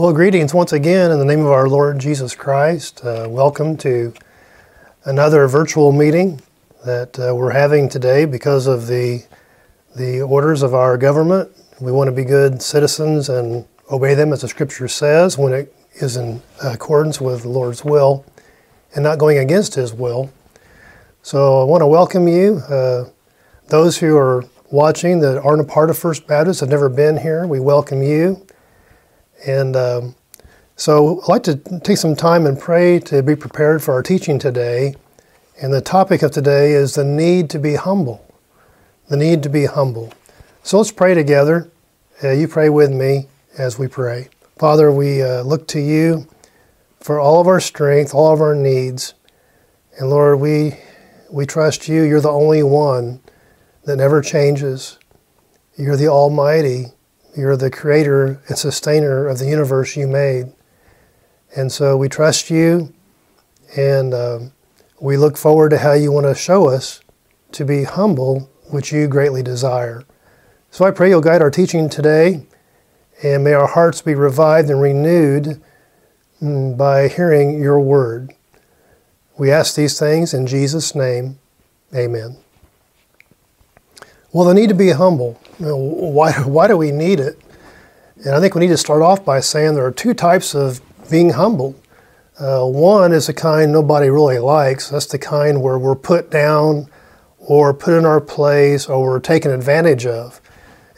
Well, greetings once again in the name of our Lord Jesus Christ. Uh, welcome to another virtual meeting that uh, we're having today because of the the orders of our government. We want to be good citizens and obey them as the Scripture says when it is in accordance with the Lord's will and not going against His will. So I want to welcome you. Uh, those who are watching that aren't a part of First Baptist, have never been here, we welcome you. And um, so I'd like to take some time and pray to be prepared for our teaching today. And the topic of today is the need to be humble. The need to be humble. So let's pray together. Uh, you pray with me as we pray. Father, we uh, look to you for all of our strength, all of our needs. And Lord, we, we trust you. You're the only one that never changes. You're the Almighty. You're the creator and sustainer of the universe you made. And so we trust you and uh, we look forward to how you want to show us to be humble, which you greatly desire. So I pray you'll guide our teaching today and may our hearts be revived and renewed mm, by hearing your word. We ask these things in Jesus' name. Amen. Well, the need to be humble. Why, why do we need it? And I think we need to start off by saying there are two types of being humble. Uh, one is the kind nobody really likes. That's the kind where we're put down or put in our place or we're taken advantage of.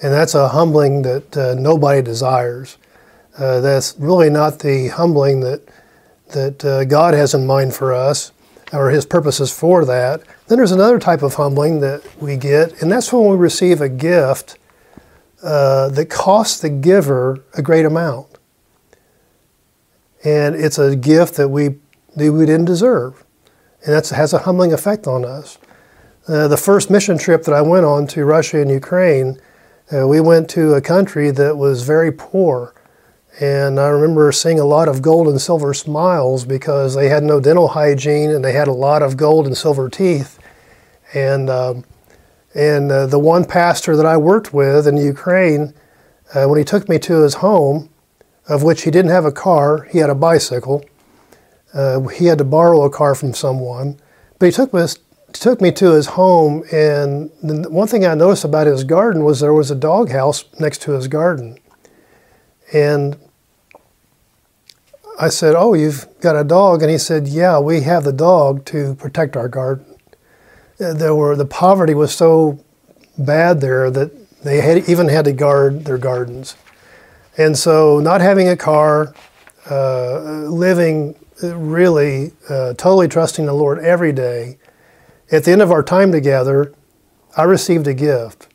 And that's a humbling that uh, nobody desires. Uh, that's really not the humbling that, that uh, God has in mind for us or His purposes for that. Then there's another type of humbling that we get, and that's when we receive a gift uh, that costs the giver a great amount. And it's a gift that we, that we didn't deserve. And that has a humbling effect on us. Uh, the first mission trip that I went on to Russia and Ukraine, uh, we went to a country that was very poor. And I remember seeing a lot of gold and silver smiles because they had no dental hygiene and they had a lot of gold and silver teeth. And, um, and uh, the one pastor that I worked with in Ukraine, uh, when he took me to his home, of which he didn't have a car, he had a bicycle. Uh, he had to borrow a car from someone. But he took me, took me to his home, and one thing I noticed about his garden was there was a doghouse next to his garden. And I said, Oh, you've got a dog? And he said, Yeah, we have the dog to protect our garden. Uh, there were, the poverty was so bad there that they had, even had to guard their gardens. And so, not having a car, uh, living really uh, totally trusting the Lord every day, at the end of our time together, I received a gift.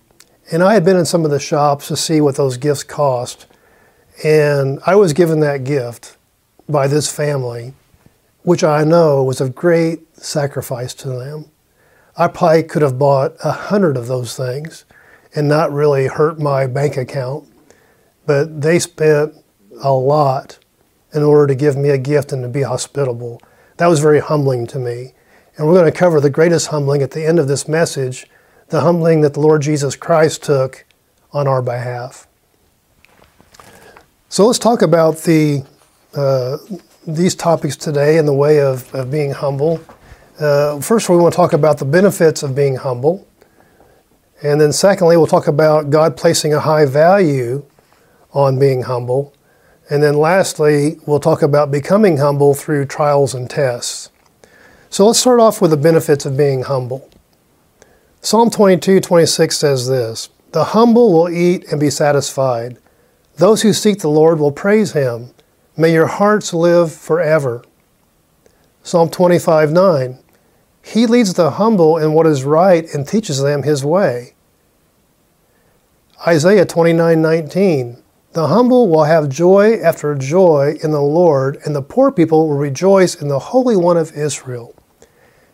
And I had been in some of the shops to see what those gifts cost. And I was given that gift by this family, which I know was a great sacrifice to them. I probably could have bought a hundred of those things and not really hurt my bank account, but they spent a lot in order to give me a gift and to be hospitable. That was very humbling to me. And we're going to cover the greatest humbling at the end of this message the humbling that the Lord Jesus Christ took on our behalf. So let's talk about the uh, these topics today in the way of, of being humble. Uh, first, we want to talk about the benefits of being humble. And then, secondly, we'll talk about God placing a high value on being humble. And then, lastly, we'll talk about becoming humble through trials and tests. So, let's start off with the benefits of being humble. Psalm 22 26 says this The humble will eat and be satisfied. Those who seek the Lord will praise him. May your hearts live forever. Psalm 25 9. He leads the humble in what is right and teaches them his way. Isaiah 29 19. The humble will have joy after joy in the Lord, and the poor people will rejoice in the Holy One of Israel.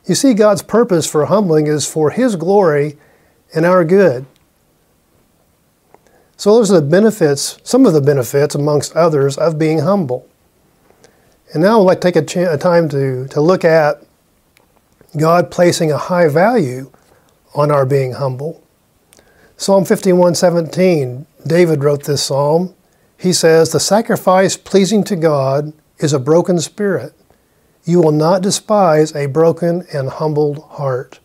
You see, God's purpose for humbling is for His glory and our good. So those are the benefits, some of the benefits, amongst others, of being humble. And now I'd like to take a, ch- a time to, to look at God placing a high value on our being humble. Psalm 51:17, David wrote this psalm. he says, The sacrifice pleasing to God is a broken spirit. You will not despise a broken and humbled heart.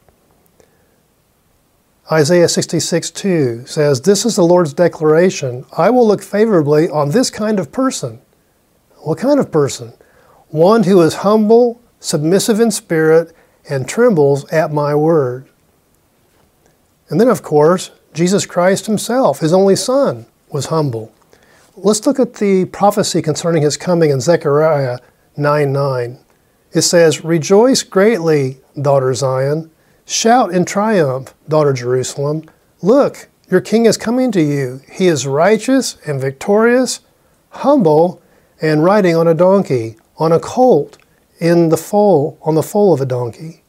Isaiah 66 2 says, This is the Lord's declaration I will look favorably on this kind of person. What kind of person? One who is humble, submissive in spirit, and trembles at my word. And then, of course, Jesus Christ himself, his only son, was humble. Let's look at the prophecy concerning his coming in Zechariah 9 9. It says, Rejoice greatly, daughter Zion. Shout in triumph, daughter Jerusalem. Look, your king is coming to you. He is righteous and victorious, humble, and riding on a donkey, on a colt, in the foal, on the foal of a donkey.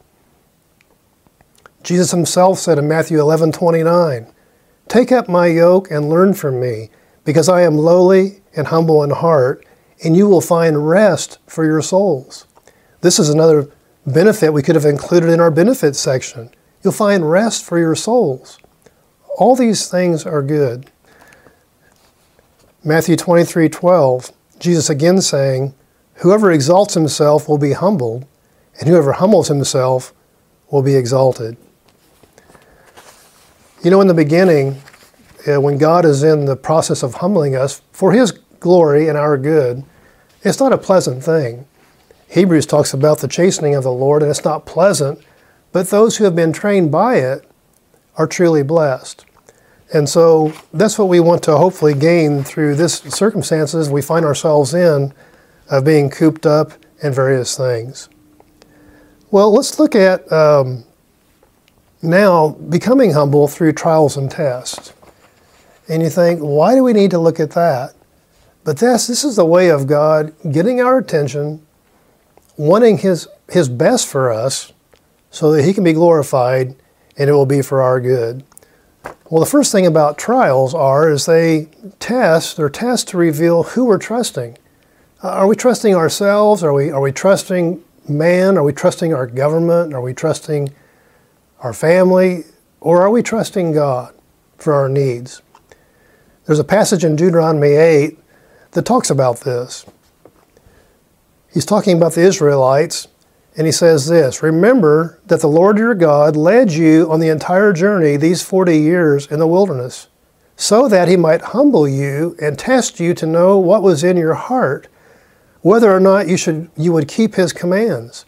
Jesus himself said in Matthew 11 29, Take up my yoke and learn from me, because I am lowly and humble in heart, and you will find rest for your souls. This is another benefit we could have included in our benefits section. You'll find rest for your souls. All these things are good. Matthew 23 12, Jesus again saying, Whoever exalts himself will be humbled, and whoever humbles himself will be exalted. You know, in the beginning, uh, when God is in the process of humbling us for His glory and our good, it's not a pleasant thing. Hebrews talks about the chastening of the Lord, and it's not pleasant, but those who have been trained by it are truly blessed. And so that's what we want to hopefully gain through this circumstances we find ourselves in of being cooped up in various things. Well, let's look at um, now becoming humble through trials and tests. And you think, why do we need to look at that? But this, this is the way of God getting our attention, wanting his, his best for us so that he can be glorified and it will be for our good. Well, the first thing about trials are is they test, they're tests to reveal who we're trusting. Uh, are we trusting ourselves? Are we, are we trusting man? Are we trusting our government? Are we trusting our family? Or are we trusting God for our needs? There's a passage in Deuteronomy 8 that talks about this. He's talking about the Israelites, and he says this Remember that the Lord your God led you on the entire journey these 40 years in the wilderness, so that he might humble you and test you to know what was in your heart whether or not you, should, you would keep his commands.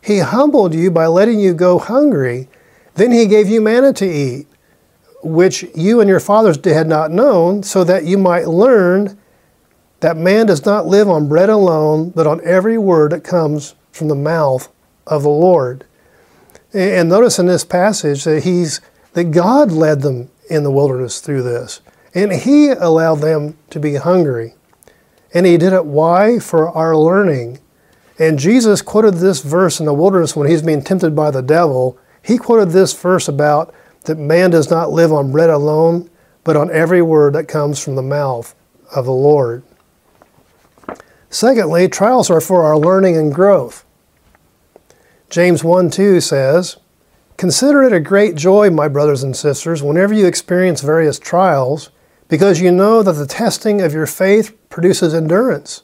He humbled you by letting you go hungry. Then he gave you manna to eat, which you and your fathers had not known, so that you might learn that man does not live on bread alone, but on every word that comes from the mouth of the Lord. And notice in this passage that he's that God led them in the wilderness through this, and He allowed them to be hungry. And he did it why? For our learning. And Jesus quoted this verse in the wilderness when he's being tempted by the devil. He quoted this verse about that man does not live on bread alone, but on every word that comes from the mouth of the Lord. Secondly, trials are for our learning and growth. James 1 2 says, Consider it a great joy, my brothers and sisters, whenever you experience various trials because you know that the testing of your faith produces endurance.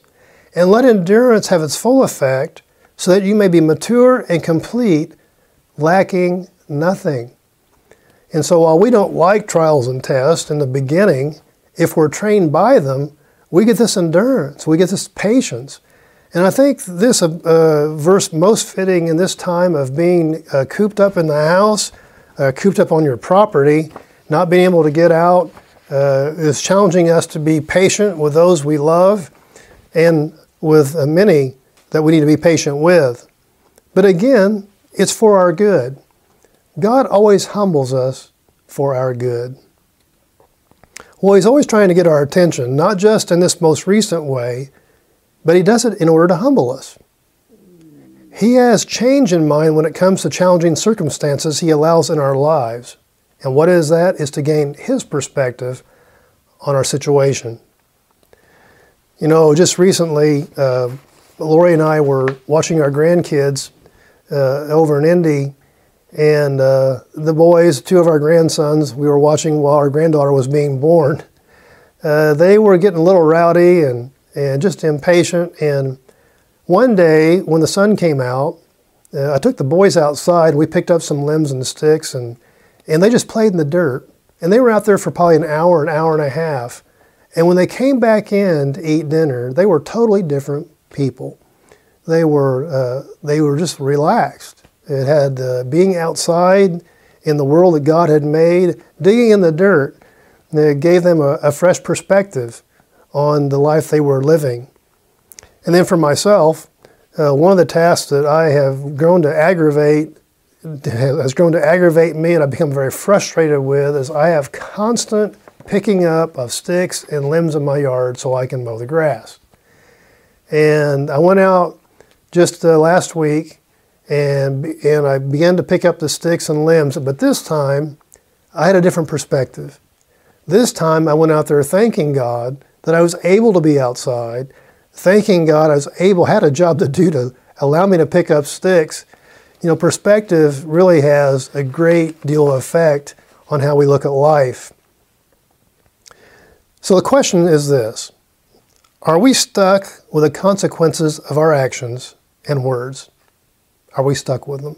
And let endurance have its full effect, so that you may be mature and complete, lacking nothing. And so, while we don't like trials and tests in the beginning, if we're trained by them, we get this endurance, we get this patience. And I think this uh, uh verse most fitting in this time of being uh, cooped up in the house, uh, cooped up on your property, not being able to get out, uh, is challenging us to be patient with those we love and with uh, many that we need to be patient with. But again, it's for our good. God always humbles us for our good. Well, He's always trying to get our attention, not just in this most recent way, but He does it in order to humble us. He has change in mind when it comes to challenging circumstances He allows in our lives. And what is that? Is to gain his perspective on our situation. You know, just recently, uh, Lori and I were watching our grandkids uh, over in Indy, and uh, the boys, two of our grandsons, we were watching while our granddaughter was being born. uh, they were getting a little rowdy and, and just impatient. And one day, when the sun came out, uh, I took the boys outside. We picked up some limbs and sticks, and, and they just played in the dirt. And they were out there for probably an hour, an hour and a half. And when they came back in to eat dinner, they were totally different people. They were, uh, they were just relaxed. It had uh, being outside in the world that God had made, digging in the dirt, it gave them a, a fresh perspective on the life they were living. And then for myself, uh, one of the tasks that I have grown to aggravate has grown to aggravate me and I've become very frustrated with is I have constant picking up of sticks and limbs in my yard so I can mow the grass. And I went out just uh, last week and, and I began to pick up the sticks and limbs, but this time I had a different perspective. This time I went out there thanking God that I was able to be outside, thanking God I was able, had a job to do to allow me to pick up sticks. You know, perspective really has a great deal of effect on how we look at life. So the question is this Are we stuck with the consequences of our actions and words? Are we stuck with them?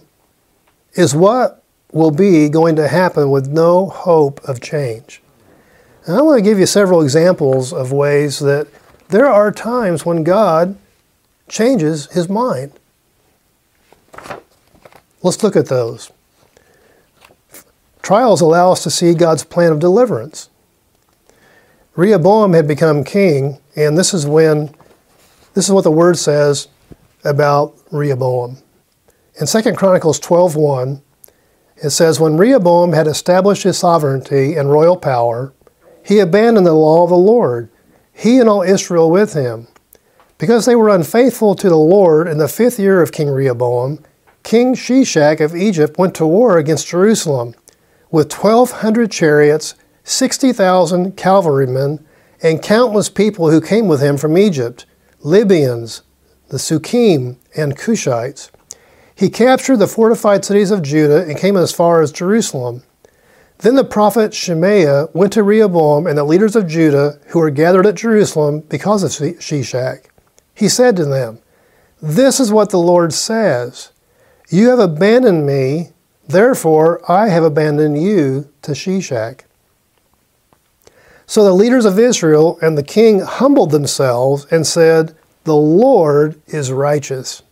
Is what will be going to happen with no hope of change? And I want to give you several examples of ways that there are times when God changes his mind. Let's look at those. Trials allow us to see God's plan of deliverance. Rehoboam had become king, and this is when this is what the word says about Rehoboam. In 2 Chronicles 12:1, it says when Rehoboam had established his sovereignty and royal power, he abandoned the law of the Lord, he and all Israel with him. Because they were unfaithful to the Lord in the fifth year of King Rehoboam, King Shishak of Egypt went to war against Jerusalem with 1,200 chariots, 60,000 cavalrymen, and countless people who came with him from Egypt Libyans, the Sukkim, and Cushites. He captured the fortified cities of Judah and came as far as Jerusalem. Then the prophet Shemaiah went to Rehoboam and the leaders of Judah who were gathered at Jerusalem because of Shishak. He said to them, This is what the Lord says You have abandoned me, therefore I have abandoned you to Shishak. So the leaders of Israel and the king humbled themselves and said, The Lord is righteous.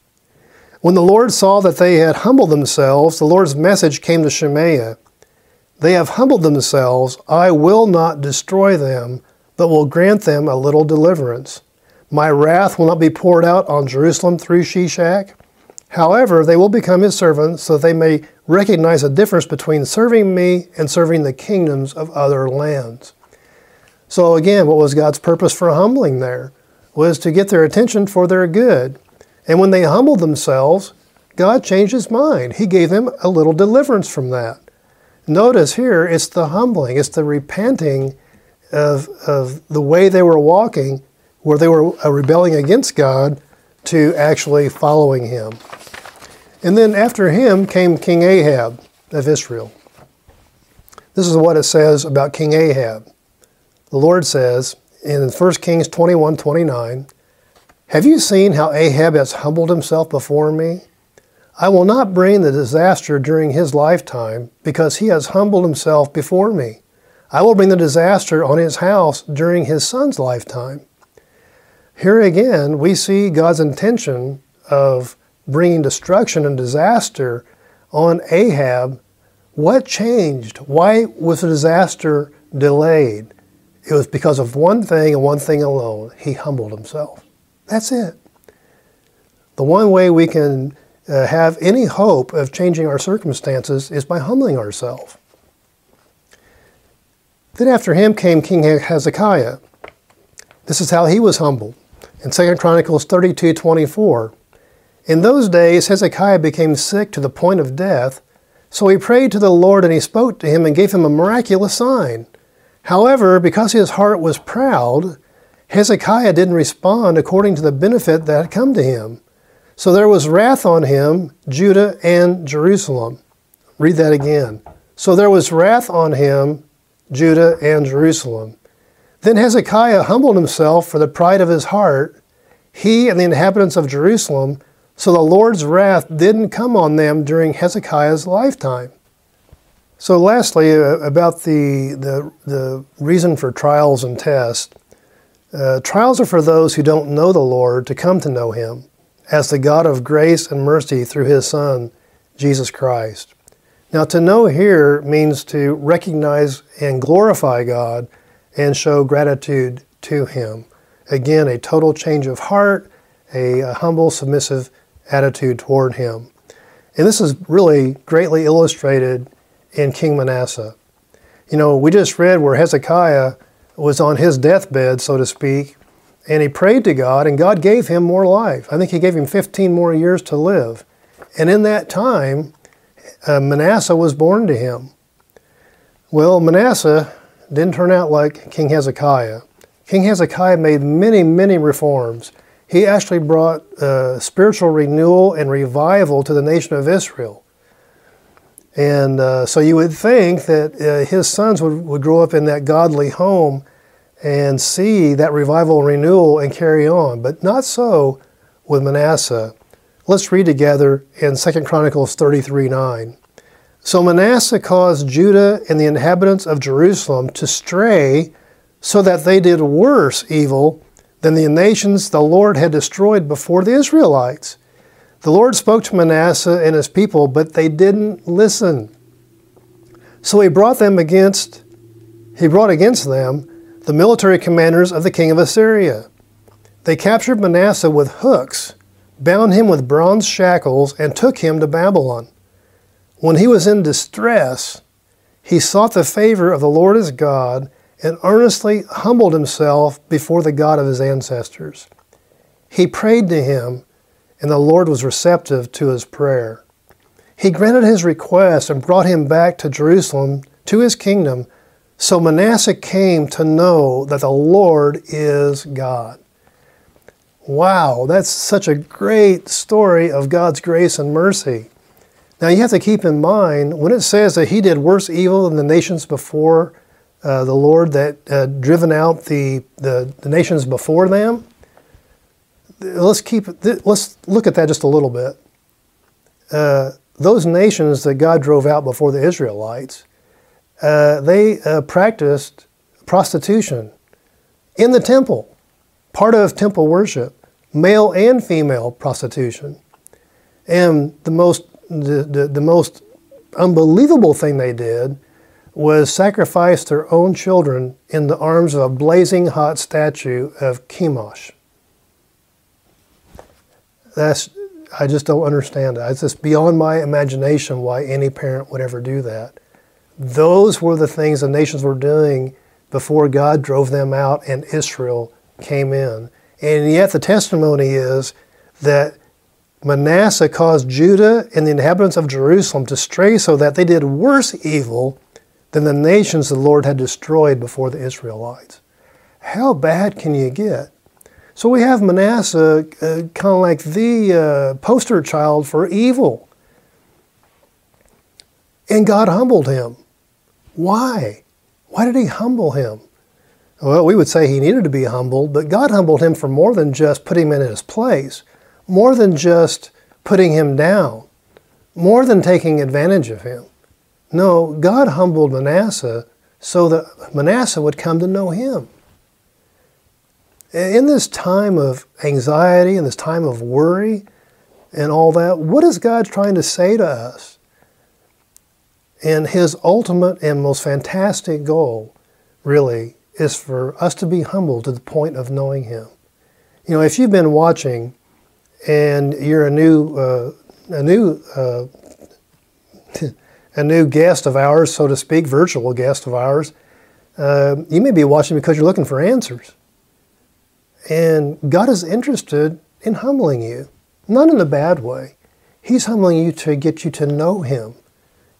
When the Lord saw that they had humbled themselves, the Lord's message came to Shemaiah. They have humbled themselves. I will not destroy them, but will grant them a little deliverance. My wrath will not be poured out on Jerusalem through Shishak. However, they will become his servants so that they may recognize the difference between serving me and serving the kingdoms of other lands. So, again, what was God's purpose for humbling there? Was to get their attention for their good. And when they humbled themselves, God changed his mind. He gave them a little deliverance from that. Notice here, it's the humbling, it's the repenting of, of the way they were walking, where they were uh, rebelling against God, to actually following Him. And then after him came King Ahab of Israel. This is what it says about King Ahab. The Lord says in 1 Kings 21 29, Have you seen how Ahab has humbled himself before me? I will not bring the disaster during his lifetime, because he has humbled himself before me. I will bring the disaster on his house during his son's lifetime. Here again, we see God's intention of bringing destruction and disaster on Ahab. What changed? Why was the disaster delayed? It was because of one thing and one thing alone. He humbled himself. That's it. The one way we can uh, have any hope of changing our circumstances is by humbling ourselves. Then after him came King Hezekiah. This is how he was humbled. In 2 Chronicles 32 24, in those days Hezekiah became sick to the point of death, so he prayed to the Lord and he spoke to him and gave him a miraculous sign. However, because his heart was proud, Hezekiah didn't respond according to the benefit that had come to him. So there was wrath on him, Judah and Jerusalem. Read that again. So there was wrath on him, Judah and Jerusalem. Then Hezekiah humbled himself for the pride of his heart, he and the inhabitants of Jerusalem, so the Lord's wrath didn't come on them during Hezekiah's lifetime. So, lastly, uh, about the, the, the reason for trials and tests. Uh, trials are for those who don't know the Lord to come to know Him as the God of grace and mercy through His Son, Jesus Christ. Now, to know here means to recognize and glorify God and show gratitude to Him. Again, a total change of heart, a, a humble, submissive attitude toward Him. And this is really greatly illustrated in King Manasseh. You know, we just read where Hezekiah was on his deathbed, so to speak, and he prayed to God, and God gave him more life. I think He gave him 15 more years to live. And in that time, uh, Manasseh was born to him. Well, Manasseh didn't turn out like King Hezekiah. King Hezekiah made many, many reforms. He actually brought uh, spiritual renewal and revival to the nation of Israel. And uh, so you would think that uh, his sons would, would grow up in that godly home and see that revival and renewal and carry on. But not so with Manasseh. Let's read together in 2 Chronicles 33 9. So Manasseh caused Judah and the inhabitants of Jerusalem to stray so that they did worse evil than the nations the Lord had destroyed before the Israelites. The Lord spoke to Manasseh and his people, but they didn't listen. So he brought them against he brought against them the military commanders of the king of Assyria. They captured Manasseh with hooks, bound him with bronze shackles, and took him to Babylon. When he was in distress, he sought the favor of the Lord his God and earnestly humbled himself before the God of his ancestors. He prayed to him, and the Lord was receptive to his prayer. He granted his request and brought him back to Jerusalem, to his kingdom, so Manasseh came to know that the Lord is God. Wow, that's such a great story of God's grace and mercy. Now you have to keep in mind when it says that he did worse evil than the nations before uh, the Lord that uh, driven out the, the, the, nations before them. Let's keep let's look at that just a little bit. Uh, those nations that God drove out before the Israelites, uh, they uh, practiced prostitution in the temple, part of temple worship, male and female prostitution. And the most the, the, the most unbelievable thing they did was sacrifice their own children in the arms of a blazing hot statue of Chemosh. That's, I just don't understand it. It's just beyond my imagination why any parent would ever do that. Those were the things the nations were doing before God drove them out and Israel came in. And yet the testimony is that Manasseh caused Judah and the inhabitants of Jerusalem to stray so that they did worse evil than the nations the Lord had destroyed before the Israelites. How bad can you get? So we have Manasseh uh, kind of like the uh, poster child for evil. And God humbled him. Why? Why did he humble him? Well, we would say he needed to be humbled, but God humbled him for more than just putting him in his place more than just putting him down, more than taking advantage of him. No, God humbled Manasseh so that Manasseh would come to know him. In this time of anxiety, in this time of worry, and all that, what is God trying to say to us? And his ultimate and most fantastic goal, really, is for us to be humble to the point of knowing him. You know, if you've been watching and you're a new uh, a new uh, a new guest of ours, so to speak, virtual guest of ours, uh, you may be watching because you're looking for answers. And God is interested in humbling you, not in a bad way. He's humbling you to get you to know Him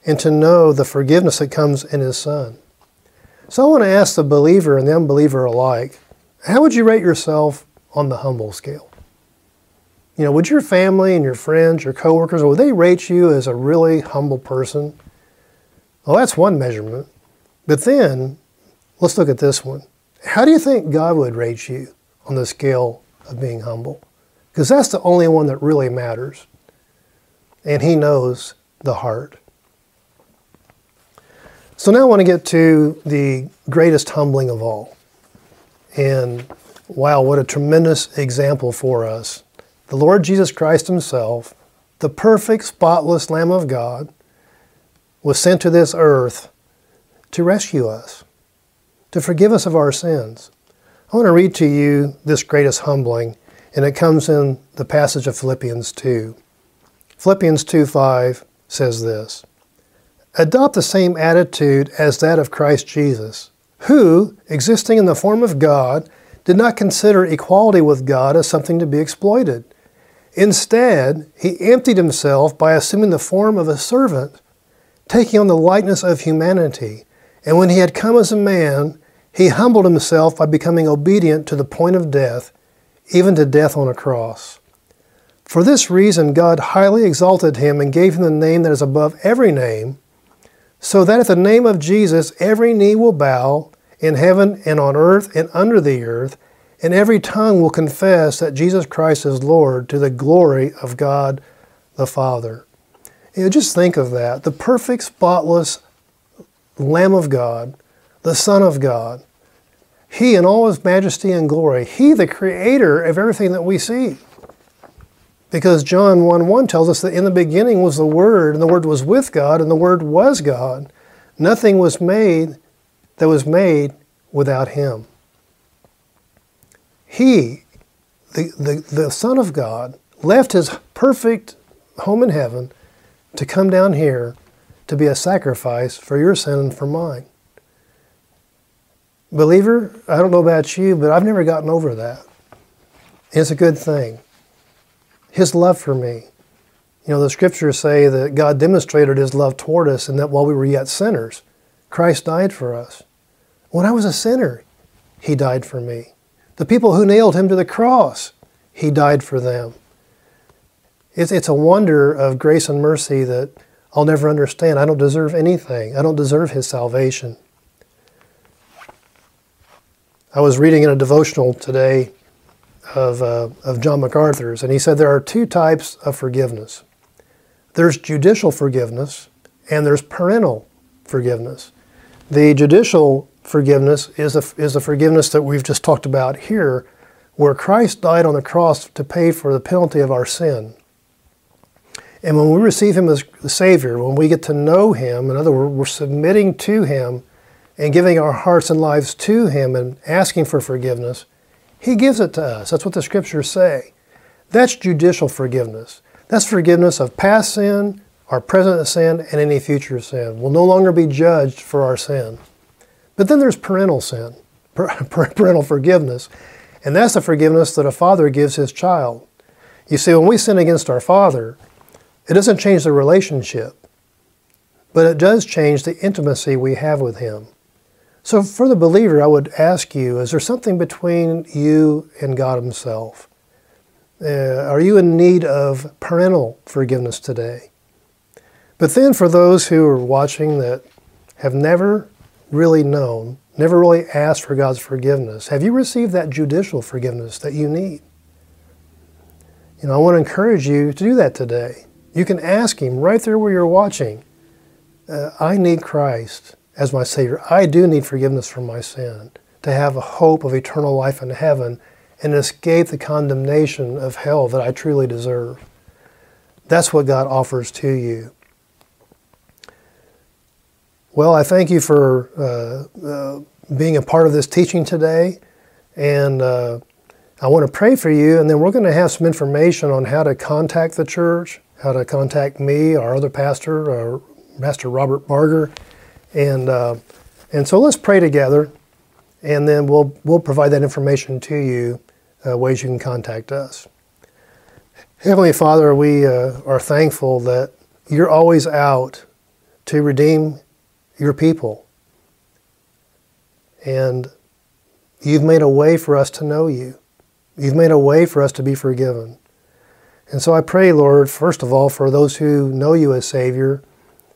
and to know the forgiveness that comes in His Son. So I want to ask the believer and the unbeliever alike how would you rate yourself on the humble scale? You know, would your family and your friends, your coworkers, would they rate you as a really humble person? Well, that's one measurement. But then, let's look at this one. how do you think God would rate you on the scale of being humble? Because that's the only one that really matters. And He knows the heart. So now I want to get to the greatest humbling of all. And wow, what a tremendous example for us. The Lord Jesus Christ Himself, the perfect, spotless Lamb of God, was sent to this earth to rescue us, to forgive us of our sins. I want to read to you this greatest humbling, and it comes in the passage of Philippians 2. Philippians 2 5 says this Adopt the same attitude as that of Christ Jesus, who, existing in the form of God, did not consider equality with God as something to be exploited. Instead, he emptied himself by assuming the form of a servant, taking on the likeness of humanity. And when he had come as a man, he humbled himself by becoming obedient to the point of death, even to death on a cross. For this reason, God highly exalted him and gave him the name that is above every name so that at the name of Jesus every knee will bow in heaven and on earth and under the earth, and every tongue will confess that Jesus Christ is Lord to the glory of God the Father. You know, just think of that. The perfect, spotless Lamb of God, the Son of God, He in all His majesty and glory, He the creator of everything that we see. Because John 1 1 tells us that in the beginning was the Word, and the Word was with God, and the Word was God. Nothing was made that was made without Him. He, the, the, the Son of God, left His perfect home in heaven to come down here to be a sacrifice for your sin and for mine. Believer, I don't know about you, but I've never gotten over that. It's a good thing his love for me. You know, the scriptures say that God demonstrated his love toward us and that while we were yet sinners, Christ died for us. When I was a sinner, he died for me. The people who nailed him to the cross, he died for them. It's, it's a wonder of grace and mercy that I'll never understand. I don't deserve anything, I don't deserve his salvation. I was reading in a devotional today of, uh, of John MacArthur's, and he said there are two types of forgiveness there's judicial forgiveness, and there's parental forgiveness. The judicial forgiveness is a, is a forgiveness that we've just talked about here, where Christ died on the cross to pay for the penalty of our sin. And when we receive Him as the Savior, when we get to know Him, in other words, we're submitting to Him and giving our hearts and lives to Him and asking for forgiveness, he gives it to us. That's what the scriptures say. That's judicial forgiveness. That's forgiveness of past sin, our present sin, and any future sin. We'll no longer be judged for our sin. But then there's parental sin, parental forgiveness. And that's the forgiveness that a father gives his child. You see, when we sin against our father, it doesn't change the relationship, but it does change the intimacy we have with him. So, for the believer, I would ask you is there something between you and God Himself? Uh, are you in need of parental forgiveness today? But then, for those who are watching that have never really known, never really asked for God's forgiveness, have you received that judicial forgiveness that you need? You know, I want to encourage you to do that today. You can ask Him right there where you're watching. Uh, I need Christ as my Savior. I do need forgiveness for my sin to have a hope of eternal life in heaven and escape the condemnation of hell that I truly deserve. That's what God offers to you. Well, I thank you for uh, uh, being a part of this teaching today, and uh, I want to pray for you, and then we're going to have some information on how to contact the church, how to contact me, our other pastor, our Pastor Robert Barger, and, uh, and so let's pray together, and then we'll, we'll provide that information to you, uh, ways you can contact us. Heavenly Father, we uh, are thankful that you're always out to redeem your people. And you've made a way for us to know you. You've made a way for us to be forgiven. And so I pray, Lord, first of all, for those who know you as Savior,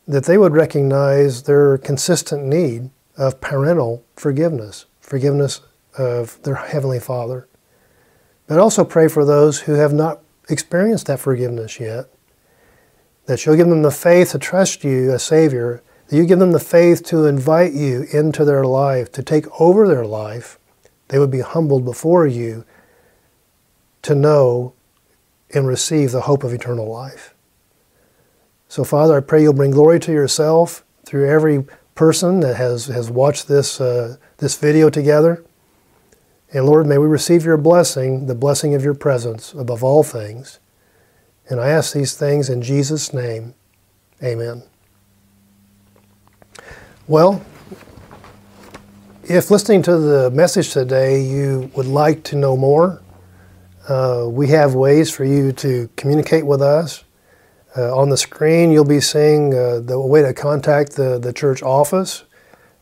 that they would recognize their consistent need of parental forgiveness, forgiveness of their Heavenly Father. But also pray for those who have not experienced that forgiveness yet, that you'll give them the faith to trust you as Savior, that you give them the faith to invite you into their life, to take over their life. They would be humbled before you to know and receive the hope of eternal life. So, Father, I pray you'll bring glory to yourself through every person that has, has watched this, uh, this video together. And Lord, may we receive your blessing, the blessing of your presence above all things. And I ask these things in Jesus' name. Amen. Well, if listening to the message today you would like to know more, uh, we have ways for you to communicate with us. Uh, on the screen, you'll be seeing uh, the way to contact the, the church office.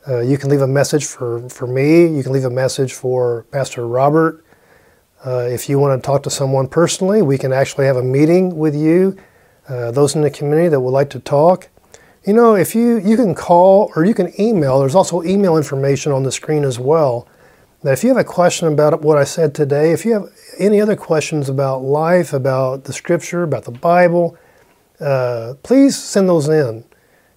Uh, you can leave a message for, for me. You can leave a message for Pastor Robert. Uh, if you want to talk to someone personally, we can actually have a meeting with you, uh, those in the community that would like to talk. You know, if you, you can call or you can email, there's also email information on the screen as well. Now, if you have a question about what I said today, if you have any other questions about life, about the scripture, about the Bible, uh, please send those in.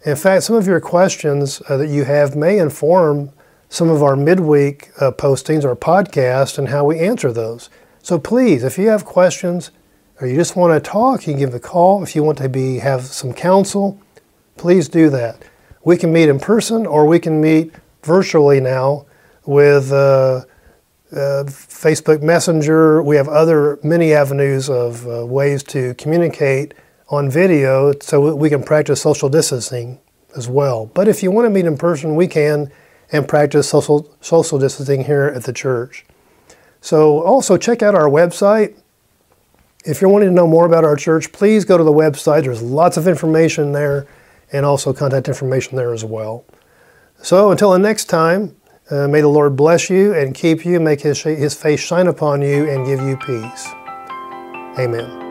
In fact, some of your questions uh, that you have may inform some of our midweek uh, postings or podcasts and how we answer those. So please, if you have questions or you just want to talk, you can give a call. If you want to be have some counsel, please do that. We can meet in person or we can meet virtually now with uh, uh, Facebook Messenger. We have other many avenues of uh, ways to communicate on video so we can practice social distancing as well. But if you want to meet in person, we can and practice social, social distancing here at the church. So also check out our website. If you're wanting to know more about our church, please go to the website. There's lots of information there and also contact information there as well. So until the next time, uh, may the Lord bless you and keep you, make his, his face shine upon you, and give you peace. Amen.